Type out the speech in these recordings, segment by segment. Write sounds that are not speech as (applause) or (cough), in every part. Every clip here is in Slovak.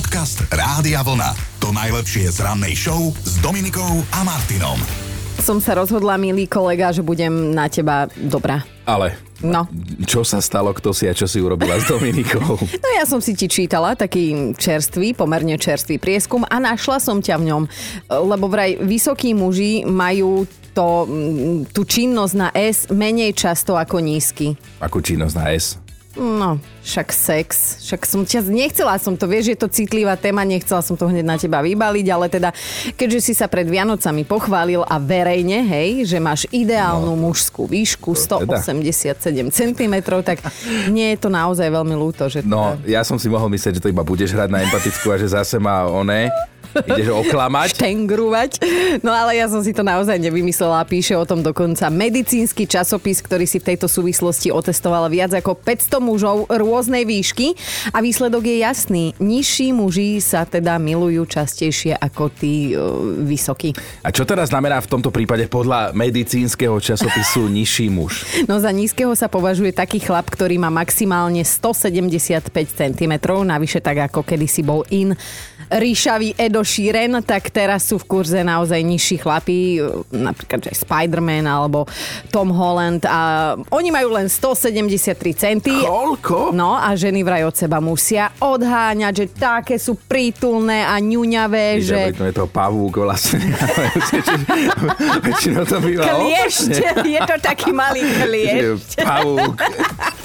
Podcast Rádia Vlna. To najlepšie z rannej show s Dominikou a Martinom. Som sa rozhodla, milý kolega, že budem na teba dobrá. Ale No. čo sa stalo, kto si a čo si urobila s Dominikou? (laughs) No ja som si ti čítala taký čerstvý, pomerne čerstvý prieskum a našla som ťa v ňom, lebo vraj vysokí muži majú to, mm, tú činnosť na S menej často ako nízky. Akú činnosť na S? No, však sex. Však som ťa, nechcela som to, vieš, je to citlivá téma, nechcela som to hneď na teba vybaliť, ale teda, keďže si sa pred Vianocami pochválil a verejne, hej, že máš ideálnu no, mužskú výšku to teda. 187 cm, tak nie je to naozaj veľmi ľúto, že No, teda... ja som si mohol myslieť, že to iba budeš hrať na empatickú a že zase má oné Ideš oklamať? Štengrovať. No ale ja som si to naozaj nevymyslela. Píše o tom dokonca medicínsky časopis, ktorý si v tejto súvislosti otestoval viac ako 500 mužov rôznej výšky. A výsledok je jasný. Nižší muži sa teda milujú častejšie ako tí uh, vysokí. A čo teda znamená v tomto prípade podľa medicínskeho časopisu (laughs) nižší muž? No za nízkeho sa považuje taký chlap, ktorý má maximálne 175 cm, navyše tak ako kedysi bol in ríšavý Edo Sheeran, tak teraz sú v kurze naozaj nižší chlapí, napríklad že Spider-Man alebo Tom Holland a oni majú len 173 centy. Koľko? No a ženy vraj od seba musia odháňať, že také sú prítulné a ňuňavé, že... To je to pavúk vlastne. (laughs) Väčšinou to býva Kliešť, je to taký malý (laughs) kliešť. Pavúk.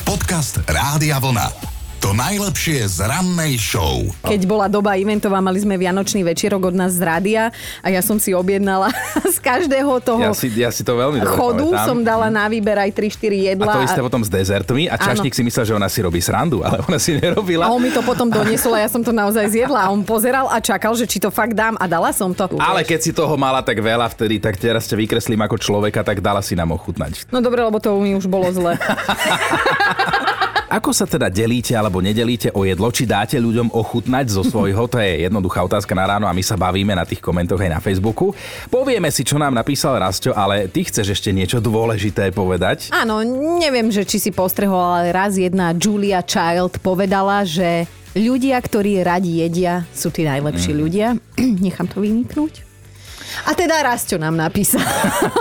Podcast Rádia Vlna. To najlepšie z rannej show. Keď bola doba eventová, mali sme Vianočný večerok od nás z rádia a ja som si objednala (laughs) z každého toho Ja si, ja si to veľmi chodu pamätám. som dala na výber aj 3-4 jedla. A to isté potom s dezertmi a čašník si myslel, že ona si robí srandu, ale ona si nerobila. A on mi to potom doniesol a ja som to naozaj zjedla. A on pozeral a čakal, že či to fakt dám a dala som to. Ale keď si toho mala tak veľa vtedy, tak teraz ťa vykreslím ako človeka, tak dala si nám ochutnať. No dobre, lebo to mi už bolo zle. (laughs) Ako sa teda delíte alebo nedelíte o jedlo, či dáte ľuďom ochutnať zo svojho? To je jednoduchá otázka na ráno a my sa bavíme na tých komentoch aj na Facebooku. Povieme si, čo nám napísal Rasto, ale ty chceš ešte niečo dôležité povedať? Áno, neviem, že či si postrehol, ale raz jedna Julia Child povedala, že ľudia, ktorí radi jedia, sú tí najlepší mm. ľudia. (clears throat) Nechám to vyniknúť. A teda Rastio nám napísal.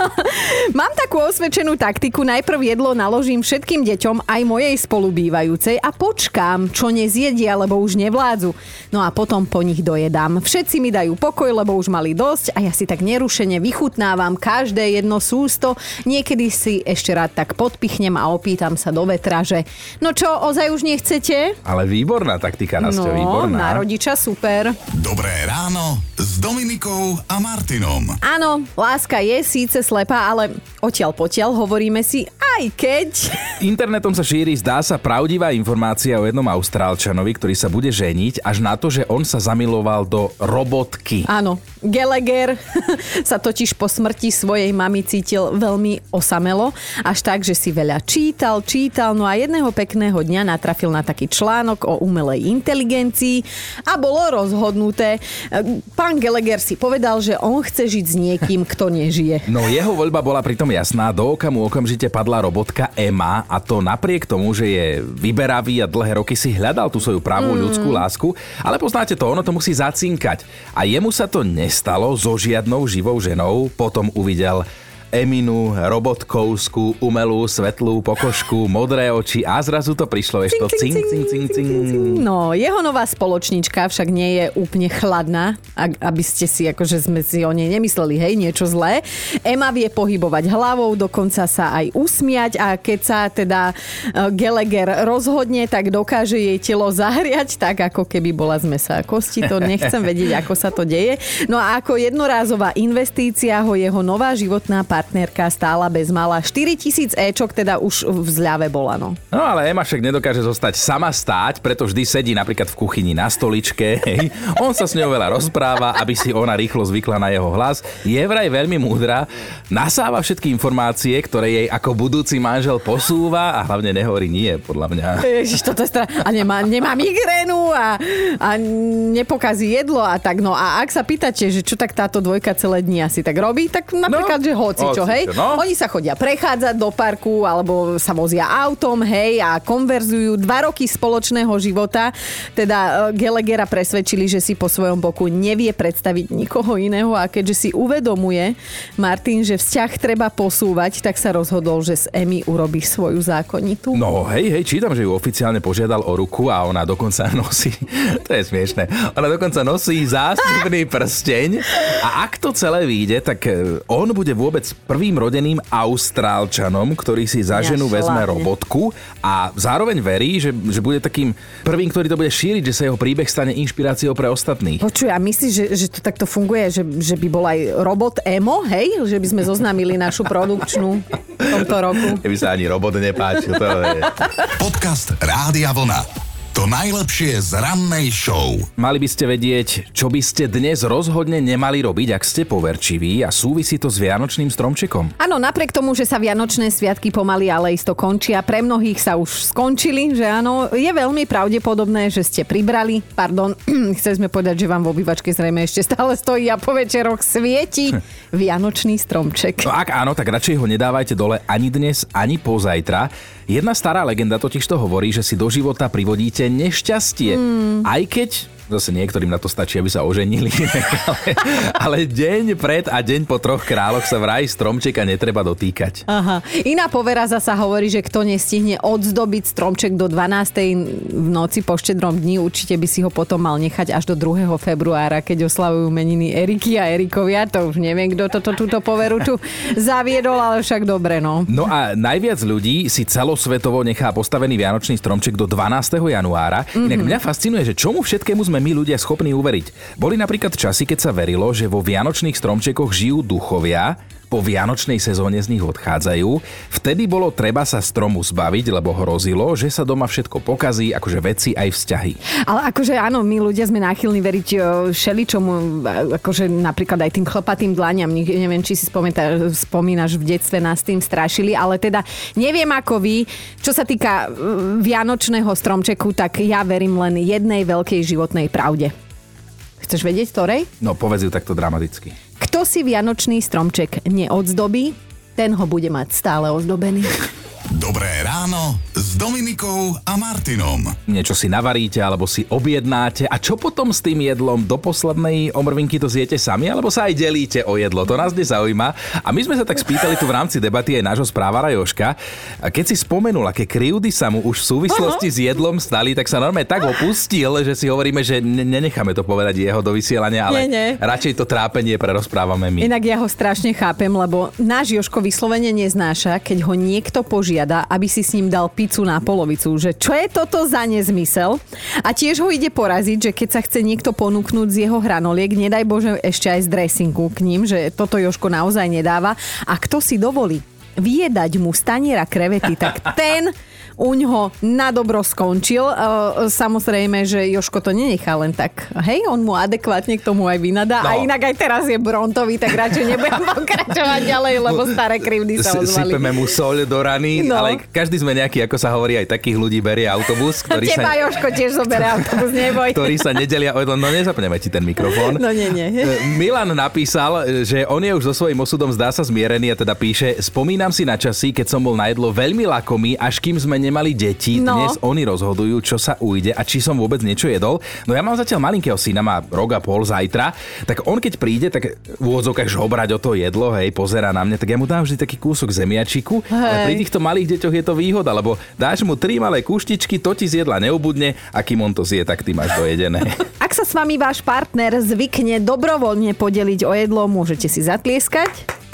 (laughs) Mám takú osvedčenú taktiku, najprv jedlo naložím všetkým deťom, aj mojej spolubývajúcej a počkám, čo nezjedia, lebo už nevládzu. No a potom po nich dojedám. Všetci mi dajú pokoj, lebo už mali dosť a ja si tak nerušene vychutnávam každé jedno sústo. Niekedy si ešte rád tak podpichnem a opýtam sa do vetra, že no čo, ozaj už nechcete? Ale výborná taktika, Rastio, no, výborná. na rodiča super. Dobré ráno s Dominikou a Martinom. Áno, láska je síce slepá, ale odtiaľ potiaľ hovoríme si, aj keď... Internetom sa šíri, zdá sa, pravdivá informácia o jednom Austrálčanovi, ktorý sa bude ženiť, až na to, že on sa zamiloval do robotky. Áno, Gallagher (laughs) sa totiž po smrti svojej mamy cítil veľmi osamelo, až tak, že si veľa čítal, čítal, no a jedného pekného dňa natrafil na taký článok o umelej inteligencii a bolo rozhodnuté. Pán Gallagher si povedal, že on chce žiť s niekým, kto nežije. No jeho voľba bola pritom jasná, do oka mu okamžite padla robotka Emma a to napriek tomu, že je vyberavý a dlhé roky si hľadal tú svoju pravú mm. ľudskú lásku, ale poznáte to, ono to musí zacinkať. A jemu sa to nestalo so žiadnou živou ženou, potom uvidel Eminu, robotkovskú, umelú, svetlú pokožku, modré oči a zrazu to prišlo ešte cing, cing, cing, cing. No, jeho nová spoločnička však nie je úplne chladná, aby ste si, akože sme si o nej nemysleli, hej, niečo zlé. Ema vie pohybovať hlavou, dokonca sa aj usmiať a keď sa teda e, Gallagher rozhodne, tak dokáže jej telo zahriať tak, ako keby bola z mesa a kosti. To nechcem (laughs) vedieť, ako sa to deje. No a ako jednorázová investícia ho jeho nová životná partnerka partnerka stála bez mala 4000 Ečok, teda už v zľave bola. No. no ale Ema však nedokáže zostať sama stáť, preto vždy sedí napríklad v kuchyni na stoličke. Hej. On sa s ňou veľa rozpráva, aby si ona rýchlo zvykla na jeho hlas. Je vraj veľmi múdra, nasáva všetky informácie, ktoré jej ako budúci manžel posúva a hlavne nehovorí nie, podľa mňa. Ježiš, toto je stra... A nemá, nemá migrénu a, a nepokazí jedlo a tak. No a ak sa pýtate, že čo tak táto dvojka celé dni asi tak robí, tak napríklad, no, že hoci čo, hej? no. Oni sa chodia prechádzať do parku alebo sa vozia autom, hej, a konverzujú dva roky spoločného života. Teda e, Gelegera presvedčili, že si po svojom boku nevie predstaviť nikoho iného a keďže si uvedomuje Martin, že vzťah treba posúvať, tak sa rozhodol, že z Emy urobí svoju zákonitu. No hej, hej, čítam, že ju oficiálne požiadal o ruku a ona dokonca (laughs) nosí, to je smiešné, ona dokonca nosí zásnubný prsteň a ak to celé vyjde, tak e, on bude vôbec prvým rodeným Austrálčanom, ktorý si za ženu Ja vezme robotku a zároveň verí, že, že bude takým prvým, ktorý to bude šíriť, že sa jeho príbeh stane inšpiráciou pre ostatných. Počuj, a myslíš, že, že to takto funguje, že, že by bol aj robot Emo, hej? Že by sme zoznámili našu produkčnú v tomto roku. Keby sa ani robot nepáčil, to je... Podcast Rádia Vlna. To najlepšie z rannej show. Mali by ste vedieť, čo by ste dnes rozhodne nemali robiť, ak ste poverčiví a súvisí to s Vianočným stromčekom. Áno, napriek tomu, že sa Vianočné sviatky pomaly ale isto končia, pre mnohých sa už skončili, že áno, je veľmi pravdepodobné, že ste pribrali, pardon, (clears throat) chceli sme povedať, že vám v obývačke zrejme ešte stále stojí a po večeroch svieti (laughs) Vianočný stromček. No ak áno, tak radšej ho nedávajte dole ani dnes, ani pozajtra. Jedna stará legenda totiž to hovorí, že si do života privodíte nešťastie. Mm. Aj keď zase niektorým na to stačí, aby sa oženili. (laughs) ale, ale deň pred a deň po troch kráľoch sa vraj stromčeka netreba dotýkať. Aha. Iná povera zasa hovorí, že kto nestihne odzdobiť stromček do 12. v noci po štedrom dni, určite by si ho potom mal nechať až do 2. februára, keď oslavujú meniny Eriky a Erikovia. To už neviem, kto toto túto poveru tu zaviedol, ale však dobre, no. No a najviac ľudí si celosvetovo nechá postavený vianočný stromček do 12. januára. Mm-hmm. Inak mňa fascinuje, že čomu všetkému sme my ľudia schopní uveriť. Boli napríklad časy, keď sa verilo, že vo vianočných stromčekoch žijú duchovia, po vianočnej sezóne z nich odchádzajú. Vtedy bolo treba sa stromu zbaviť, lebo hrozilo, že sa doma všetko pokazí, akože veci aj vzťahy. Ale akože áno, my ľudia sme náchylní veriť e, všeličomu, e, akože napríklad aj tým chlpatým dlaniam. Neviem, či si spomínaš, spomínaš, v detstve nás tým strašili, ale teda neviem ako vy. Čo sa týka e, vianočného stromčeku, tak ja verím len jednej veľkej životnej pravde. Chceš vedieť ktorej? No povedz ju takto dramaticky. Kto si vianočný stromček neodzdobí, ten ho bude mať stále ozdobený. Dobré ráno s Dominikou a Martinom. Niečo si navaríte alebo si objednáte a čo potom s tým jedlom do poslednej omrvinky to zjete sami alebo sa aj delíte o jedlo? To nás nezaujíma. A my sme sa tak spýtali tu v rámci debaty aj nášho správara Joška. A keď si spomenul, aké kryjúdy sa mu už v súvislosti s jedlom stali, tak sa normálne tak opustil, že si hovoríme, že ne- nenecháme to povedať jeho do vysielania, ale Nie, nie. radšej to trápenie prerozprávame my. Inak ja ho strašne chápem, lebo náš Joško vyslovene neznáša, keď ho niekto požiada, aby si s ním dal pizzu na polovicu. Že čo je toto za nezmysel? A tiež ho ide poraziť, že keď sa chce niekto ponúknuť z jeho hranoliek, nedaj Bože ešte aj z dressingu k ním, že toto Joško naozaj nedáva. A kto si dovolí vyjedať mu staniera krevety, tak (laughs) ten uňho na dobro skončil. E, Samozrejme, že Joško to nenechá len tak. Hej, on mu adekvátne k tomu aj vynadá. No. A inak aj teraz je brontový, tak radšej nebudem (laughs) pokračovať ďalej, lebo staré krivdy sa ozvali. Sypeme mu soľ do rany, No. ale každý sme nejaký, ako sa hovorí, aj takých ľudí berie autobus, (laughs) ktorý Teba sa, Joško tiež zoberie autobus, neboj. ktorí sa nedelia o jedlo. No nezapneme ti ten mikrofón. No nie, nie. E, Milan napísal, že on je už so svojím osudom zdá sa zmierený a teda píše, spomínam si na časy, keď som bol na jedlo veľmi lakomý, až kým sme nemali deti. No. Dnes oni rozhodujú, čo sa ujde a či som vôbec niečo jedol. No ja mám zatiaľ malinkého syna, má rok a pol zajtra, tak on keď príde, tak v úvodzovkách žobrať o to jedlo, hej, pozera na mňa, tak ja mu dám vždy taký kúsok zemiačiku. Ale pri týchto malých deťoch je to výhoda, lebo dáš mu tri malé kuštičky, to ti z jedla neubudne a kým on to zje, tak ty máš dojedené. (laughs) Ak sa s vami váš partner zvykne dobrovoľne podeliť o jedlo, môžete si zatlieskať.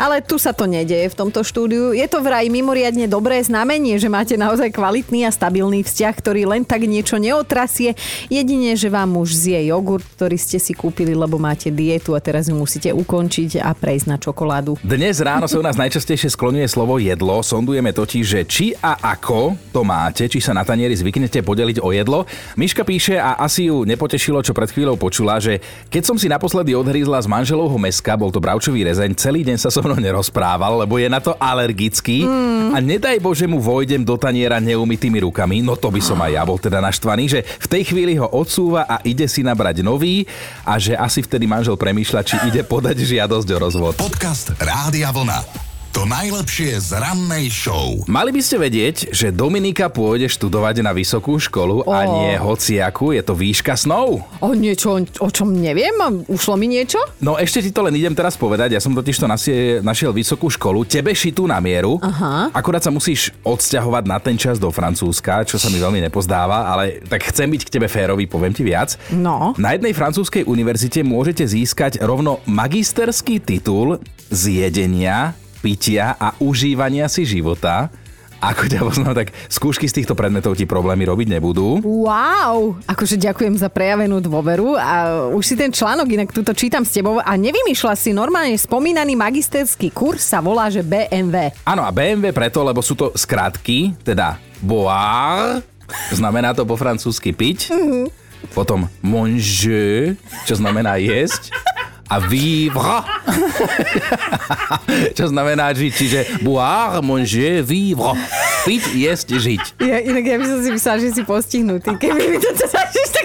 Ale tu sa to nedeje v tomto štúdiu. Je to vraj mimoriadne dobré znamenie, že máte naozaj kvalitný a stabilný vzťah, ktorý len tak niečo neotrasie. Jedine, že vám už zje jogurt, ktorý ste si kúpili, lebo máte dietu a teraz ju musíte ukončiť a prejsť na čokoládu. Dnes ráno sa u nás najčastejšie skloňuje slovo jedlo. Sondujeme totiž, že či a ako to máte, či sa na tanieri zvyknete podeliť o jedlo. Miška píše a asi ju nepotešilo, čo pred chvíľou počula, že keď som si naposledy odhrízla z manželovho meska, bol to bravčový rezeň, celý deň sa so mnou nerozprával, lebo je na to alergický mm. a nedaj Bože mu vojdem do taniera neumytými rukami, no to by som aj ja bol teda naštvaný, že v tej chvíli ho odsúva a ide si nabrať nový a že asi vtedy manžel premýšľa, či ide podať žiadosť o rozvod. Podcast Rádia Vlna. To najlepšie z rannej show. Mali by ste vedieť, že Dominika pôjde študovať na vysokú školu a Ó. nie hociaku, je to výška snov. O niečo, o čom neviem, a ušlo mi niečo? No ešte ti to len idem teraz povedať, ja som totiž to nasie, našiel vysokú školu, tebe šitú na mieru, Aha. akurát sa musíš odsťahovať na ten čas do Francúzska, čo sa mi veľmi nepozdáva, ale tak chcem byť k tebe férový, poviem ti viac. No. Na jednej francúzskej univerzite môžete získať rovno magisterský titul z jedenia, pitia a užívania si života. Ako ťa poznám, tak skúšky z týchto predmetov ti problémy robiť nebudú. Wow, akože ďakujem za prejavenú dôveru a už si ten článok inak túto čítam s tebou a nevymýšľa si normálne spomínaný magisterský kurz sa volá, že BMW. Áno, a BMW preto, lebo sú to skratky, teda boire, znamená to po francúzsky piť, potom manger, čo znamená jesť, a vivre, (laughs) čo znamená žiť, čiže boire, manger, vivre, piť, jesť, žiť. Ja, inak ja by som si myslela, že si postihnutý. Keby mi to takto (laughs)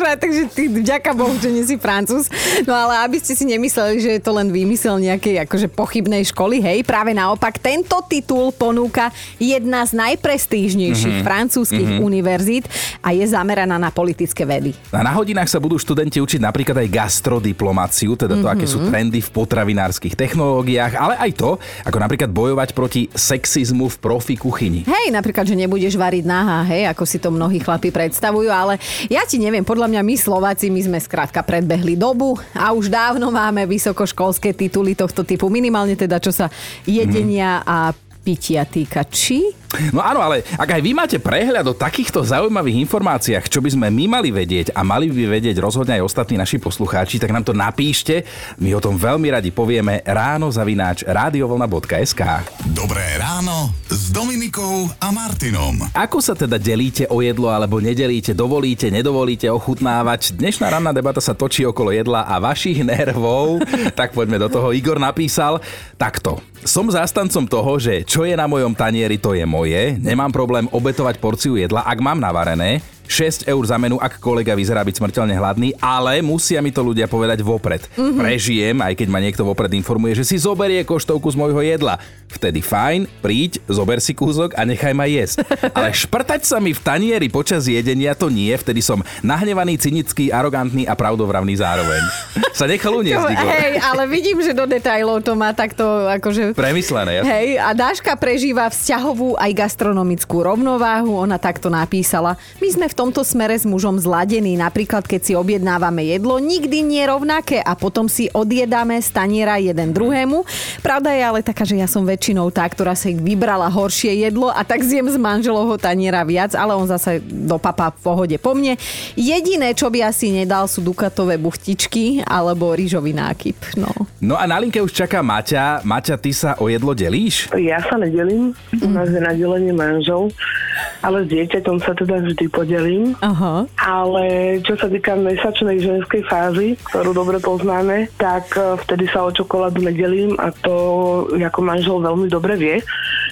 rozprávať, takže ty vďaka Bohu, že nie si francúz. No ale aby ste si nemysleli, že je to len výmysel nejakej akože pochybnej školy, hej, práve naopak, tento titul ponúka jedna z najprestížnejších mm-hmm. francúzskych mm-hmm. univerzít a je zameraná na politické vedy. A na hodinách sa budú študenti učiť napríklad aj gastrodiplomáciu, teda to, aké sú trendy v potravinárskych technológiách, ale aj to, ako napríklad bojovať proti sexizmu v profi kuchyni. Hej, napríklad, že nebudeš variť nahá, hej, ako si to mnohí chlapi predstavujú, ale ja ti neviem, podľa mňa my Slováci, my sme skrátka predbehli dobu a už dávno máme vysokoškolské tituly tohto typu, minimálne teda čo sa jedenia a pitia týka. Či? No áno, ale ak aj vy máte prehľad o takýchto zaujímavých informáciách, čo by sme my mali vedieť a mali by vedieť rozhodne aj ostatní naši poslucháči, tak nám to napíšte. My o tom veľmi radi povieme ráno zavináč radiovlna.sk. Dobré ráno s Dominikou a Martinom. Ako sa teda delíte o jedlo alebo nedelíte, dovolíte, nedovolíte ochutnávať? Dnešná ranná debata sa točí okolo jedla a vašich (laughs) nervov. tak poďme do toho. Igor napísal takto. Som zástancom toho, že čo je na mojom tanieri, to je moje. Nemám problém obetovať porciu jedla, ak mám navarené. 6 eur za menu, ak kolega vyzerá byť smrteľne hladný, ale musia mi to ľudia povedať vopred. Mm-hmm. Prežijem, aj keď ma niekto vopred informuje, že si zoberie koštovku z môjho jedla. Vtedy fajn, príď, zober si kúsok a nechaj ma jesť. (laughs) Ale šprtať sa mi v tanieri počas jedenia to nie, vtedy som nahnevaný, cynický, arogantný a pravdovravný zároveň. (laughs) Sa nechal uniesť. Hej, ale vidím, že do detajlov to má takto akože... Premyslené, jasne. Hej, a Dáška prežíva vzťahovú aj gastronomickú rovnováhu, ona takto napísala. My sme v tomto smere s mužom zladení, napríklad keď si objednávame jedlo, nikdy nie rovnaké a potom si odjedáme z taniera jeden druhému. Pravda je ale taká, že ja som väčšinou tá, ktorá si vybrala horšie jedlo a tak zjem z manželovho taniera viac, ale on zase do papa v pohode po mne. Jediné, čo by asi nedal, sú dukatové buchtičky alebo rýžový nákyp. No. No a na linke už čaká Maťa. Maťa, ty sa o jedlo delíš? Ja sa nedelím, u nás je na delenie manžel, ale s dieťaťom sa teda vždy podelím. Aha. Ale čo sa týka mesačnej ženskej fázy, ktorú dobre poznáme, tak e, vtedy sa o čokoládu nedelím a to ako manžel veľmi dobre vie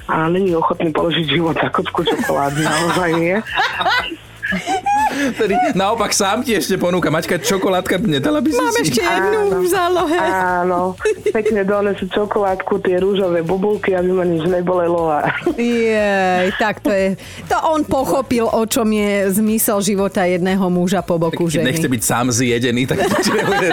a není ochotný položiť život za kocku čokolády, naozaj nie. (laughs) Tedy naopak sám ti ešte ponúka. Maťka, čokoládka nedala by si Mám si? ešte jednu v zálohe. Áno, pekne donesú čokoládku, tie rúžové bubulky, aby ma nič nebolelo a Jej, tak to je. To on pochopil, o čom je zmysel života jedného muža po boku Keď ženy. nechce byť sám zjedený, tak to nebude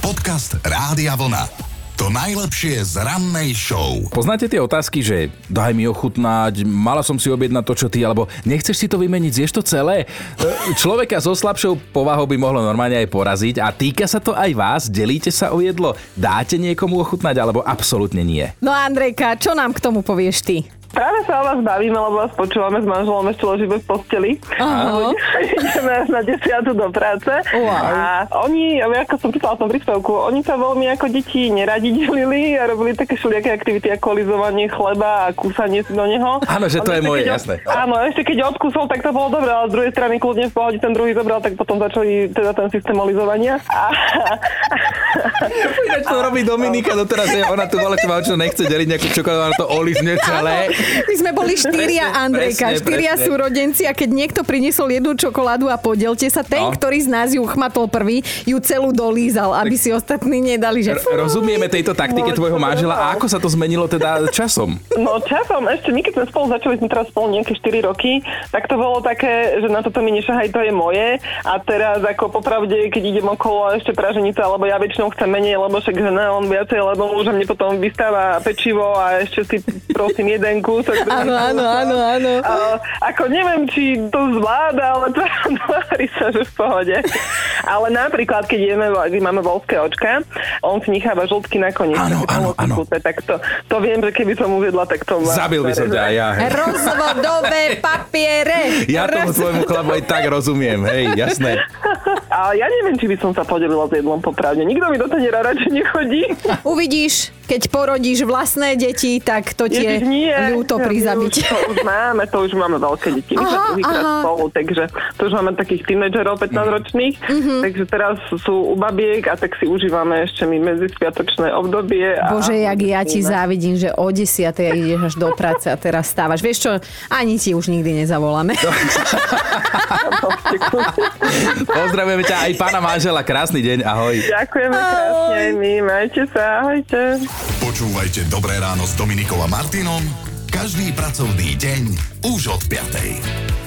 Podcast Rádia Vlna. To najlepšie z rannej show. Poznáte tie otázky, že daj mi ochutnať, mala som si objednať to, čo ty, alebo nechceš si to vymeniť, zješ to celé? E, Človeka so slabšou povahou by mohlo normálne aj poraziť a týka sa to aj vás, delíte sa o jedlo, dáte niekomu ochutnať, alebo absolútne nie. No Andrejka, čo nám k tomu povieš ty? Práve sa o vás bavíme, lebo vás počúvame s manželom ešte ležíme v posteli. Aha. Ideme na desiatu do práce. Wow. A oni, ako som pýtala v tom príspevku, oni sa veľmi ako deti neradi (laughs) delili a robili také všelijaké aktivity ako lizovanie chleba a kúsanie si do neho. Áno, že to je moje, keď- jasné. Áno, ešte keď odkúsol, tak to bolo dobré, ale z druhej strany kľudne v pohode ten druhý zobral, tak potom začali teda ten systém lizovania. A, Ináč to robí Dominika doteraz, že ona tu vole, čo čo nechce deliť nejakú čokoládu, ona to olizne celé. My sme boli štyria, Presne, Andrejka, presne, štyria presne. súrodenci a keď niekto priniesol jednu čokoládu a podielte sa, ten, No. ktorý z nás ju chmatol prvý, ju celú dolízal, aby si ostatní nedali, že... R- Rozumieme tejto taktike No, tvojho manžela a ako sa to zmenilo teda časom? No časom, ešte my keď sme spolu začali, sme teraz spolu nejaké 4 roky, tak to bolo také, že na toto mi nešahaj, to je moje. A teraz ako popravde, keď idem okolo ešte praženice, alebo ja väčšinou chcem menej, lebo však že ne, on viacej, lebo už mne potom vystáva pečivo a ešte si prosím jeden kúsok. Áno, áno, áno, áno. Ako neviem, či to zvláda, ale to tvári (laughs) sa, že v pohode. Ale napríklad, keď jeme, keď máme volské očka, on si necháva žltky nakoniec. Áno, také áno, áno. kúte, Tak to, to viem, že keby som uviedla, tak to... Zabil by som ťa aj ja. hej. Rozvodové papiere. Ja tomu tvojmu chlapu aj tak rozumiem, hej, jasné. A ja neviem, či by som sa podelila s jedlom popravde. Nikto mi do Tenera radšej nechodí. Uvidíš, keď porodíš vlastné deti, tak to ti je ľúto prizabiť. Už, to už máme, to už máme veľké deti. My Aha, spolu, takže to už máme takých tínedžerov 15-ročných. Mhm. Takže teraz sú u babiek a tak si užívame ešte my medzispiatočné obdobie. A, Bože, jak ja ti závidím, že o 10. ideš až do práce a teraz stávaš. Vieš čo, ani ti už nikdy nezavoláme. (laughs) Pozdravujeme ťa aj pána manžela, krásny deň, ahoj. Ďakujeme krásne aj my. Majte sa, ahojte. Počúvajte Dobré ráno s Dominikou a Martinom každý pracovný deň už od 5.